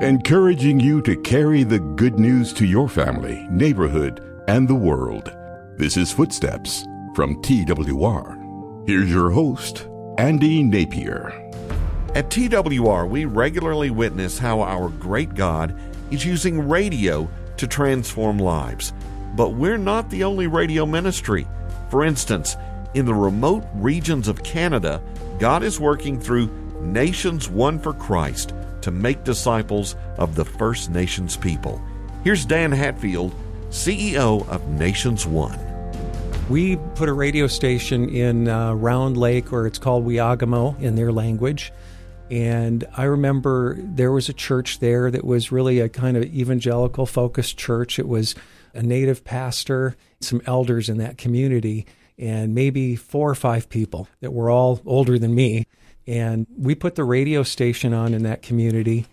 encouraging you to carry the good news to your family, neighborhood, and the world. This is Footsteps from TWR. Here's your host, Andy Napier. At TWR, we regularly witness how our great God is using radio to transform lives. But we're not the only radio ministry. For instance, in the remote regions of Canada, God is working through Nations One for Christ to make disciples of the First Nations people. Here's Dan Hatfield, CEO of Nations One. We put a radio station in uh, Round Lake, or it's called Weagamow in their language. And I remember there was a church there that was really a kind of evangelical focused church. It was a native pastor, some elders in that community, and maybe four or five people that were all older than me. And we put the radio station on in that community.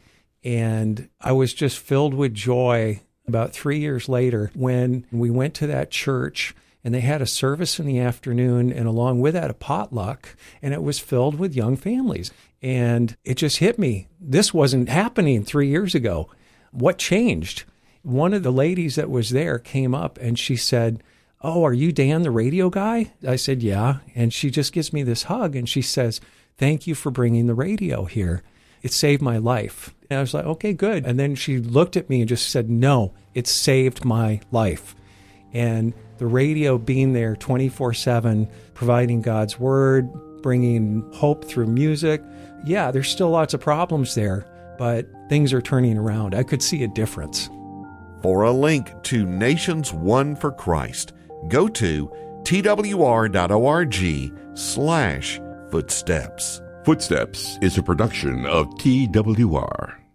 And I was just filled with joy about three years later when we went to that church and they had a service in the afternoon and along with that a potluck and it was filled with young families. And it just hit me this wasn't happening 3 years ago. What changed? One of the ladies that was there came up and she said oh are you Dan the radio guy I said yeah and she just gives me this hug and she says Thank you for bringing the radio here. It saved my life. And I was like, okay, good. And then she looked at me and just said, no, it saved my life. And the radio being there 24 7, providing God's word, bringing hope through music. Yeah, there's still lots of problems there, but things are turning around. I could see a difference. For a link to Nations One for Christ, go to twr.org slash Footsteps. Footsteps is a production of TWR.